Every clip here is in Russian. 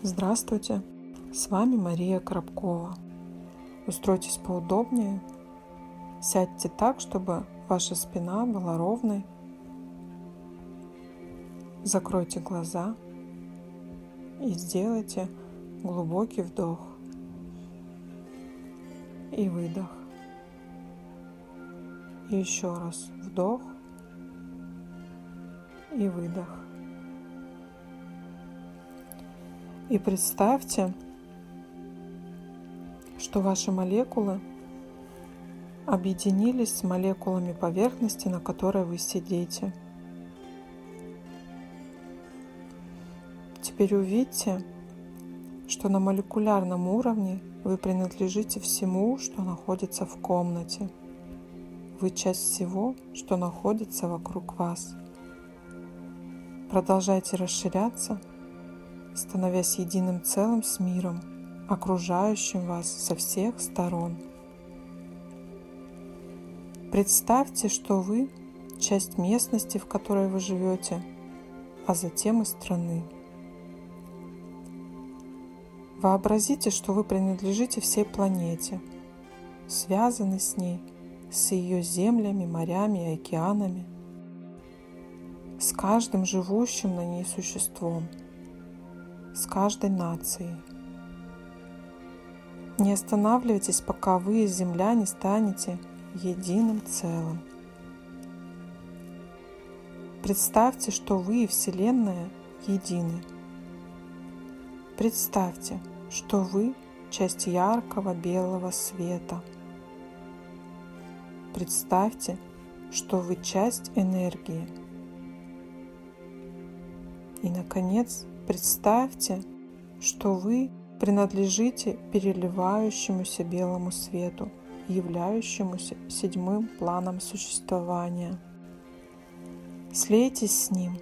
Здравствуйте, с вами Мария Коробкова. Устройтесь поудобнее, сядьте так, чтобы ваша спина была ровной. Закройте глаза и сделайте глубокий вдох и выдох. И еще раз вдох и выдох. И представьте, что ваши молекулы объединились с молекулами поверхности, на которой вы сидите. Теперь увидьте, что на молекулярном уровне вы принадлежите всему, что находится в комнате. Вы часть всего, что находится вокруг вас. Продолжайте расширяться – становясь единым целым с миром, окружающим вас со всех сторон. Представьте, что вы – часть местности, в которой вы живете, а затем и страны. Вообразите, что вы принадлежите всей планете, связаны с ней, с ее землями, морями и океанами, с каждым живущим на ней существом – с каждой нацией. Не останавливайтесь, пока вы из Земля не станете единым целым. Представьте, что вы и Вселенная едины. Представьте, что вы часть яркого белого света. Представьте, что вы часть энергии. И, наконец, Представьте, что вы принадлежите переливающемуся белому свету, являющемуся седьмым планом существования. Слейтесь с ним,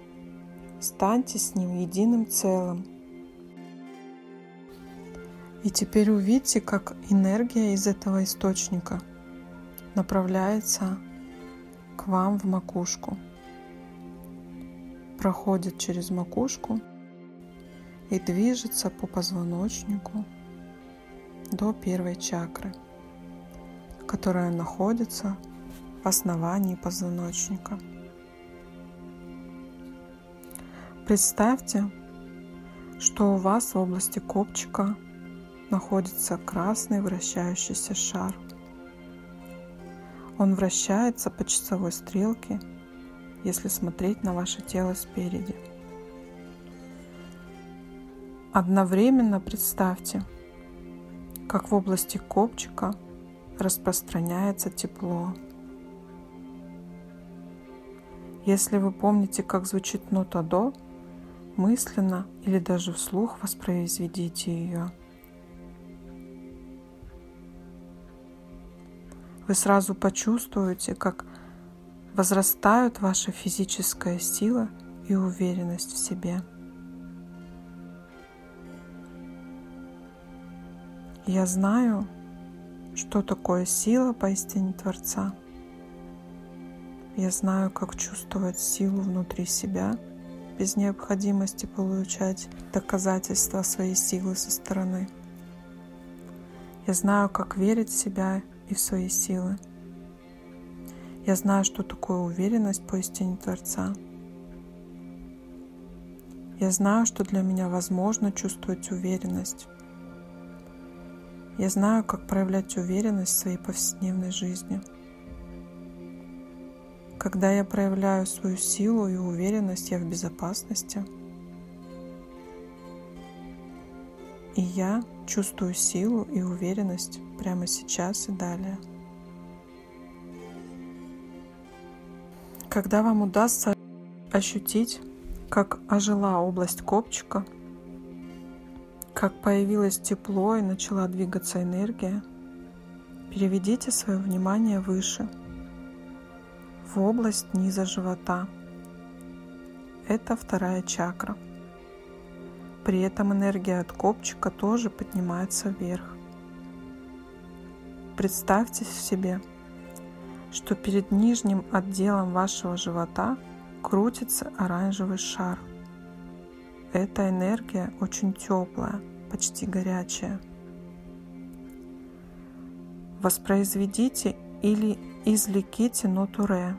станьте с ним единым целым. И теперь увидьте, как энергия из этого источника направляется к вам в макушку, проходит через макушку и движется по позвоночнику до первой чакры, которая находится в основании позвоночника. Представьте, что у вас в области копчика находится красный вращающийся шар. Он вращается по часовой стрелке, если смотреть на ваше тело спереди. Одновременно представьте, как в области копчика распространяется тепло. Если вы помните, как звучит нота до, мысленно или даже вслух воспроизведите ее. Вы сразу почувствуете, как возрастают ваша физическая сила и уверенность в себе. Я знаю, что такое сила поистине Творца. Я знаю, как чувствовать силу внутри себя без необходимости получать доказательства своей силы со стороны. Я знаю, как верить в себя и в свои силы. Я знаю, что такое уверенность поистине Творца. Я знаю, что для меня возможно чувствовать уверенность я знаю, как проявлять уверенность в своей повседневной жизни. Когда я проявляю свою силу и уверенность, я в безопасности. И я чувствую силу и уверенность прямо сейчас и далее. Когда вам удастся ощутить, как ожила область копчика – как появилось тепло и начала двигаться энергия, переведите свое внимание выше, в область низа живота. Это вторая чакра. При этом энергия от копчика тоже поднимается вверх. Представьте себе, что перед нижним отделом вашего живота крутится оранжевый шар – эта энергия очень теплая, почти горячая. Воспроизведите или извлеките ноту ре.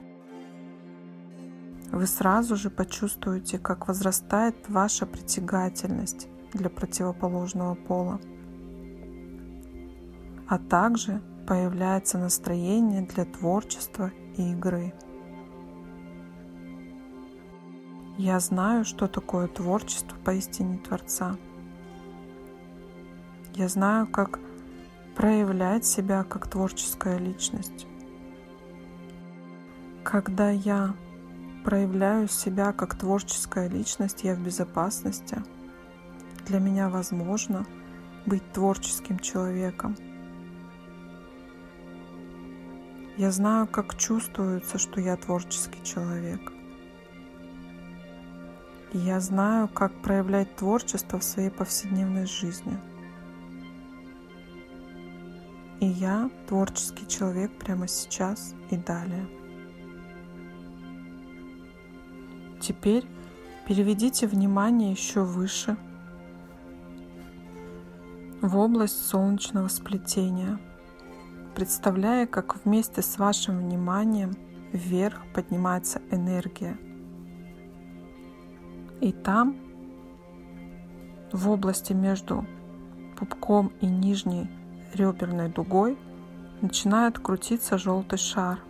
Вы сразу же почувствуете, как возрастает ваша притягательность для противоположного пола, а также появляется настроение для творчества и игры. Я знаю, что такое творчество поистине Творца. Я знаю, как проявлять себя как творческая личность. Когда я проявляю себя как творческая личность, я в безопасности. Для меня возможно быть творческим человеком. Я знаю, как чувствуется, что я творческий человек. Я знаю, как проявлять творчество в своей повседневной жизни – и я творческий человек прямо сейчас и далее. Теперь переведите внимание еще выше, в область солнечного сплетения, представляя, как вместе с вашим вниманием вверх поднимается энергия. И там, в области между пупком и нижней реберной дугой начинает крутиться желтый шар.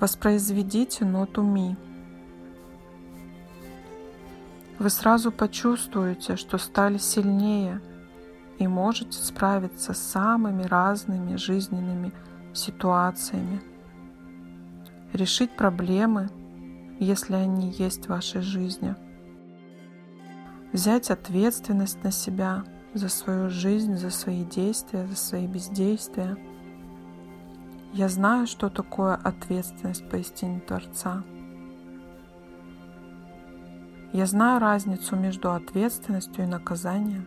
Воспроизведите ноту ми. Вы сразу почувствуете, что стали сильнее и можете справиться с самыми разными жизненными ситуациями, решить проблемы, если они есть в вашей жизни – взять ответственность на себя за свою жизнь, за свои действия, за свои бездействия. Я знаю, что такое ответственность поистине Творца. Я знаю разницу между ответственностью и наказанием,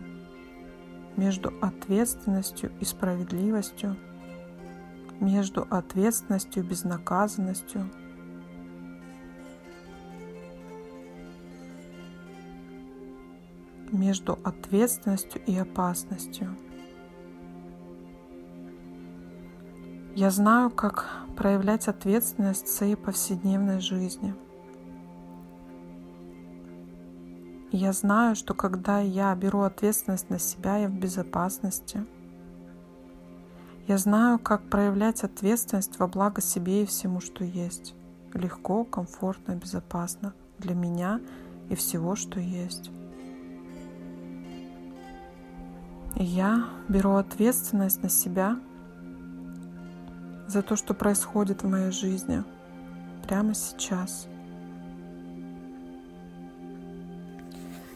между ответственностью и справедливостью, между ответственностью и безнаказанностью – между ответственностью и опасностью. Я знаю, как проявлять ответственность в своей повседневной жизни. Я знаю, что когда я беру ответственность на себя, я в безопасности. Я знаю, как проявлять ответственность во благо себе и всему, что есть. Легко, комфортно, безопасно для меня и всего, что есть. Я беру ответственность на себя за то, что происходит в моей жизни прямо сейчас.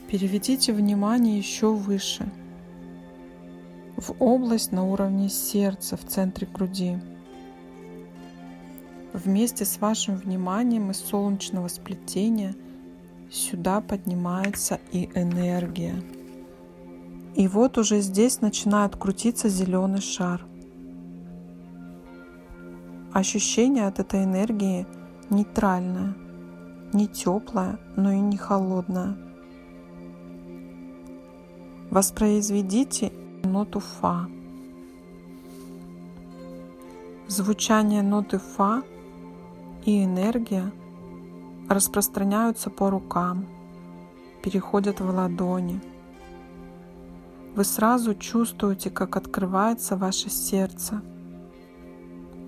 Переведите внимание еще выше, в область на уровне сердца в центре груди. Вместе с вашим вниманием из солнечного сплетения сюда поднимается и энергия. И вот уже здесь начинает крутиться зеленый шар. Ощущение от этой энергии нейтральное, не теплое, но и не холодное. Воспроизведите ноту фа. Звучание ноты фа и энергия распространяются по рукам, переходят в ладони – вы сразу чувствуете, как открывается ваше сердце,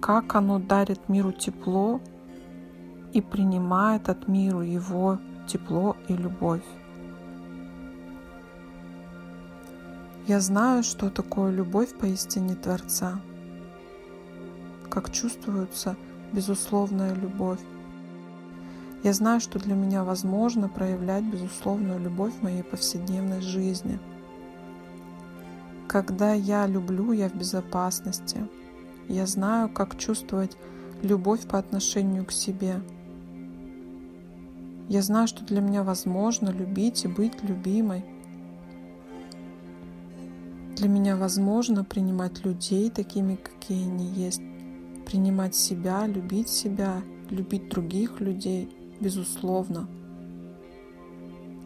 как оно дарит миру тепло и принимает от мира его тепло и любовь. Я знаю, что такое любовь поистине Творца, как чувствуется безусловная любовь. Я знаю, что для меня возможно проявлять безусловную любовь в моей повседневной жизни – когда я люблю, я в безопасности. Я знаю, как чувствовать любовь по отношению к себе. Я знаю, что для меня возможно любить и быть любимой. Для меня возможно принимать людей такими, какие они есть, принимать себя, любить себя, любить других людей, безусловно,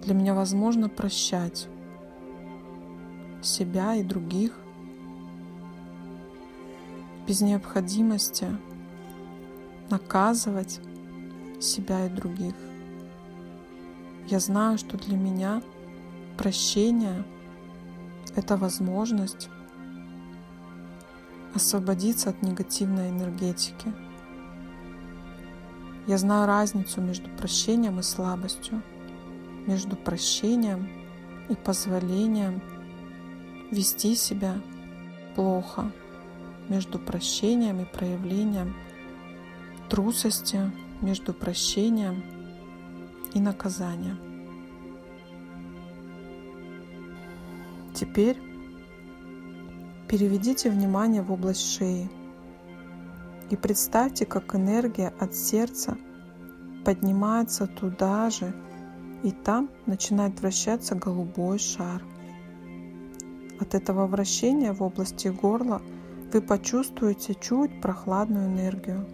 Для меня возможно прощать себя и других без необходимости наказывать себя и других. Я знаю, что для меня прощение — это возможность освободиться от негативной энергетики. Я знаю разницу между прощением и слабостью, между прощением и позволением вести себя плохо, между прощением и проявлением трусости, между прощением и наказанием. Теперь переведите внимание в область шеи и представьте, как энергия от сердца поднимается туда же, и там начинает вращаться голубой шар. От этого вращения в области горла вы почувствуете чуть прохладную энергию,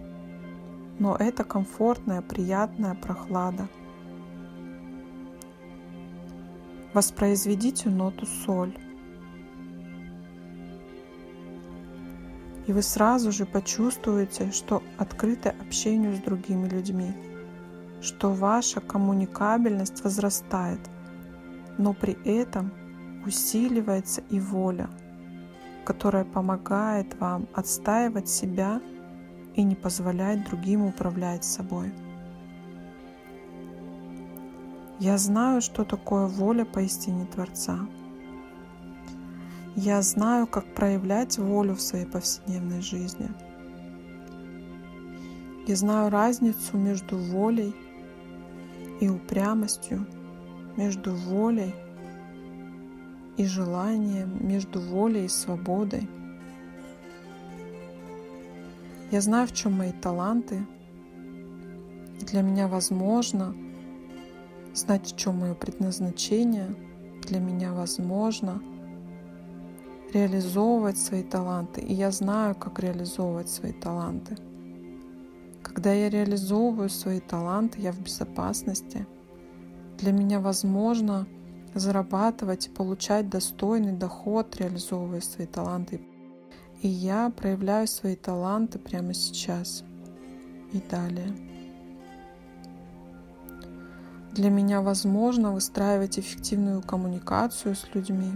но это комфортная, приятная прохлада. Воспроизведите ноту соль. И вы сразу же почувствуете, что открыты общению с другими людьми, что ваша коммуникабельность возрастает, но при этом усиливается и воля, которая помогает вам отстаивать себя и не позволять другим управлять собой. Я знаю, что такое воля поистине Творца. Я знаю, как проявлять волю в своей повседневной жизни. Я знаю разницу между волей и упрямостью, между волей и желанием, между волей и свободой. Я знаю, в чем мои таланты. Для меня возможно знать, в чем мое предназначение. Для меня возможно реализовывать свои таланты. И я знаю, как реализовывать свои таланты. Когда я реализовываю свои таланты, я в безопасности. Для меня возможно зарабатывать получать достойный доход, реализовывая свои таланты. И я проявляю свои таланты прямо сейчас и далее. Для меня возможно выстраивать эффективную коммуникацию с людьми.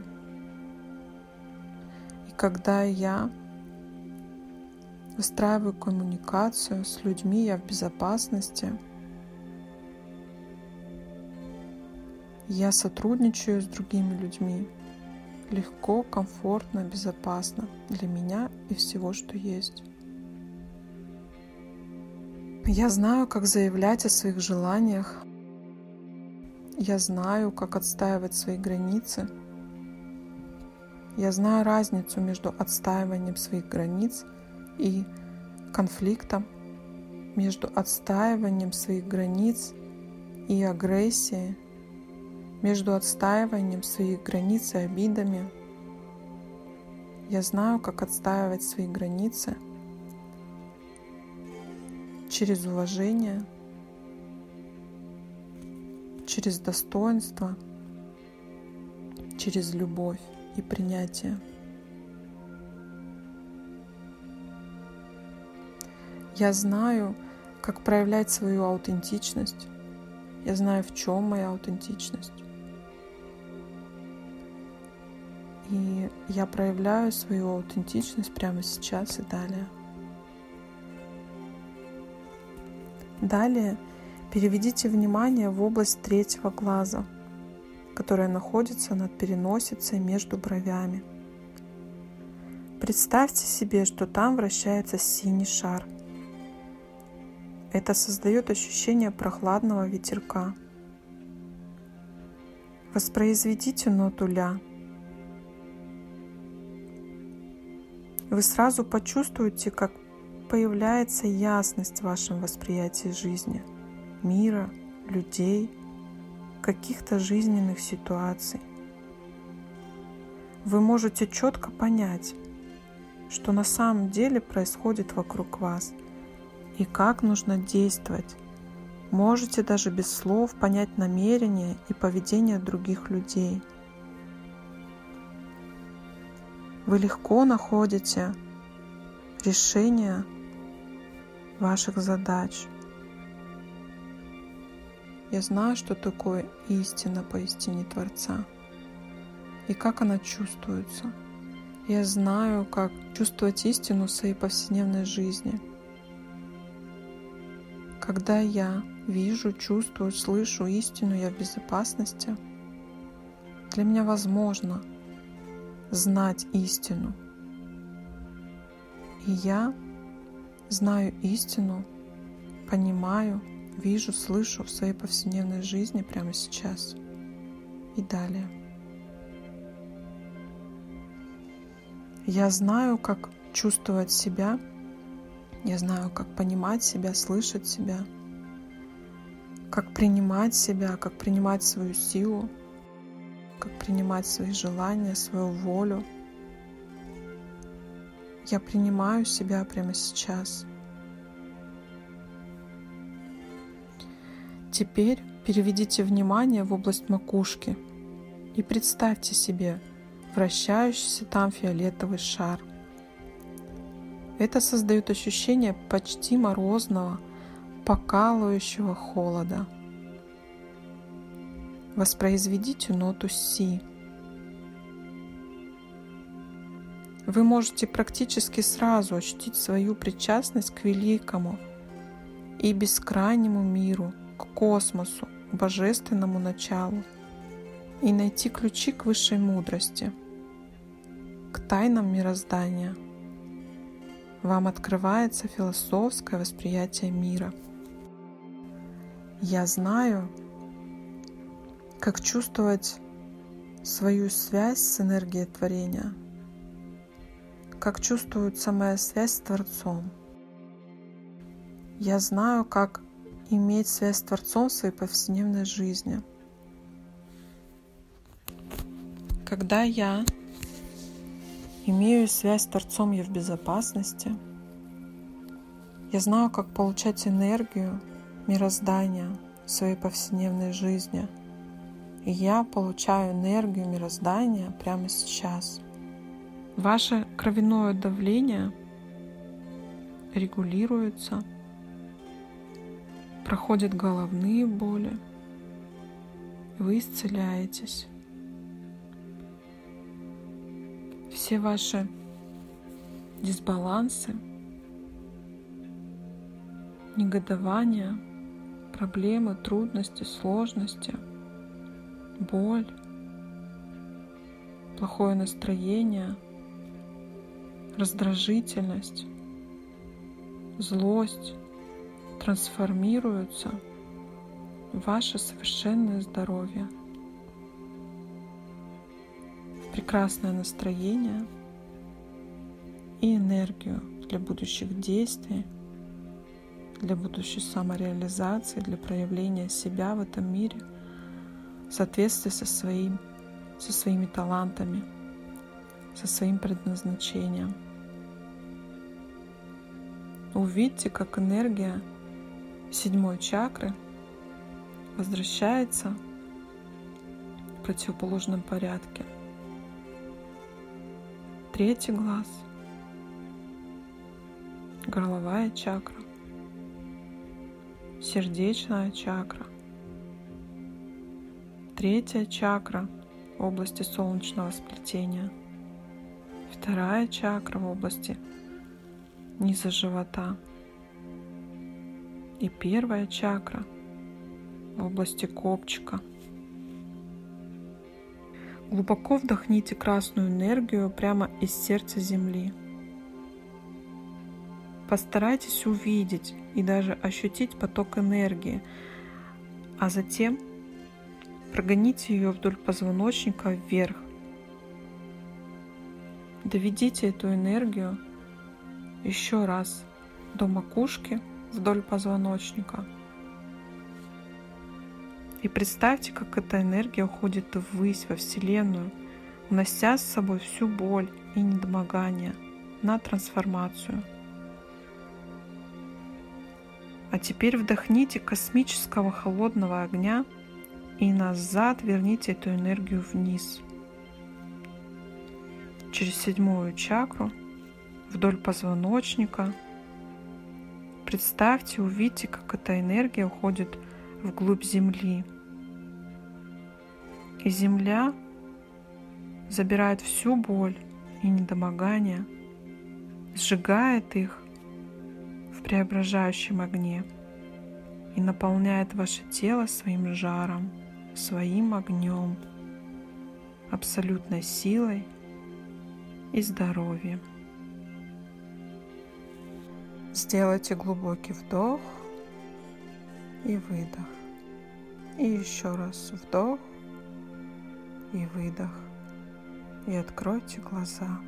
И когда я выстраиваю коммуникацию с людьми, я в безопасности – Я сотрудничаю с другими людьми легко, комфортно, безопасно для меня и всего, что есть. Я знаю, как заявлять о своих желаниях. Я знаю, как отстаивать свои границы. Я знаю разницу между отстаиванием своих границ и конфликтом, между отстаиванием своих границ и агрессией, между отстаиванием своих границ и обидами. Я знаю, как отстаивать свои границы через уважение, через достоинство, через любовь и принятие. Я знаю, как проявлять свою аутентичность. Я знаю, в чем моя аутентичность. Я проявляю свою аутентичность прямо сейчас и далее. Далее переведите внимание в область третьего глаза, которая находится над переносицей между бровями. Представьте себе, что там вращается синий шар. Это создает ощущение прохладного ветерка. Воспроизведите ноту ля вы сразу почувствуете, как появляется ясность в вашем восприятии жизни, мира, людей, каких-то жизненных ситуаций. Вы можете четко понять, что на самом деле происходит вокруг вас и как нужно действовать Можете даже без слов понять намерения и поведение других людей. Вы легко находите решение ваших задач. Я знаю, что такое истина поистине Творца и как она чувствуется. Я знаю, как чувствовать истину в своей повседневной жизни. Когда я вижу, чувствую, слышу истину, я в безопасности. Для меня возможно знать истину. И я знаю истину, понимаю, вижу, слышу в своей повседневной жизни прямо сейчас и далее. Я знаю, как чувствовать себя, я знаю, как понимать себя, слышать себя, как принимать себя, как принимать свою силу, как принимать свои желания, свою волю. Я принимаю себя прямо сейчас. Теперь переведите внимание в область макушки и представьте себе вращающийся там фиолетовый шар. Это создает ощущение почти морозного, покалывающего холода. Воспроизведите ноту Си. Вы можете практически сразу ощутить свою причастность к великому и бескрайнему миру, к космосу, к божественному началу и найти ключи к высшей мудрости, к тайнам мироздания. Вам открывается философское восприятие мира. Я знаю, как чувствовать свою связь с энергией творения, как чувствуется моя связь с Творцом. Я знаю, как иметь связь с Творцом в своей повседневной жизни – Когда я имею связь с Творцом, я в безопасности. Я знаю, как получать энергию мироздания в своей повседневной жизни. И я получаю энергию мироздания прямо сейчас. Ваше кровяное давление регулируется, проходят головные боли, вы исцеляетесь. все ваши дисбалансы, негодования, проблемы, трудности, сложности, боль, плохое настроение, раздражительность, злость трансформируются в ваше совершенное здоровье – прекрасное настроение и энергию для будущих действий, для будущей самореализации, для проявления себя в этом мире в соответствии со, своим, со своими талантами, со своим предназначением. Увидьте, как энергия седьмой чакры возвращается в противоположном порядке – третий глаз, горловая чакра, сердечная чакра, третья чакра в области солнечного сплетения, вторая чакра в области низа живота. И первая чакра в области копчика – Глубоко вдохните красную энергию прямо из сердца Земли. Постарайтесь увидеть и даже ощутить поток энергии, а затем прогоните ее вдоль позвоночника вверх. Доведите эту энергию еще раз до макушки вдоль позвоночника – и представьте, как эта энергия уходит ввысь, во Вселенную, унося с собой всю боль и недомогание на трансформацию. А теперь вдохните космического холодного огня и назад верните эту энергию вниз. Через седьмую чакру, вдоль позвоночника. Представьте, увидите, как эта энергия уходит вглубь Земли. И Земля забирает всю боль и недомогание, сжигает их в преображающем огне и наполняет ваше тело своим жаром, своим огнем, абсолютной силой и здоровьем. Сделайте глубокий вдох и выдох. И еще раз вдох и выдох. И откройте глаза.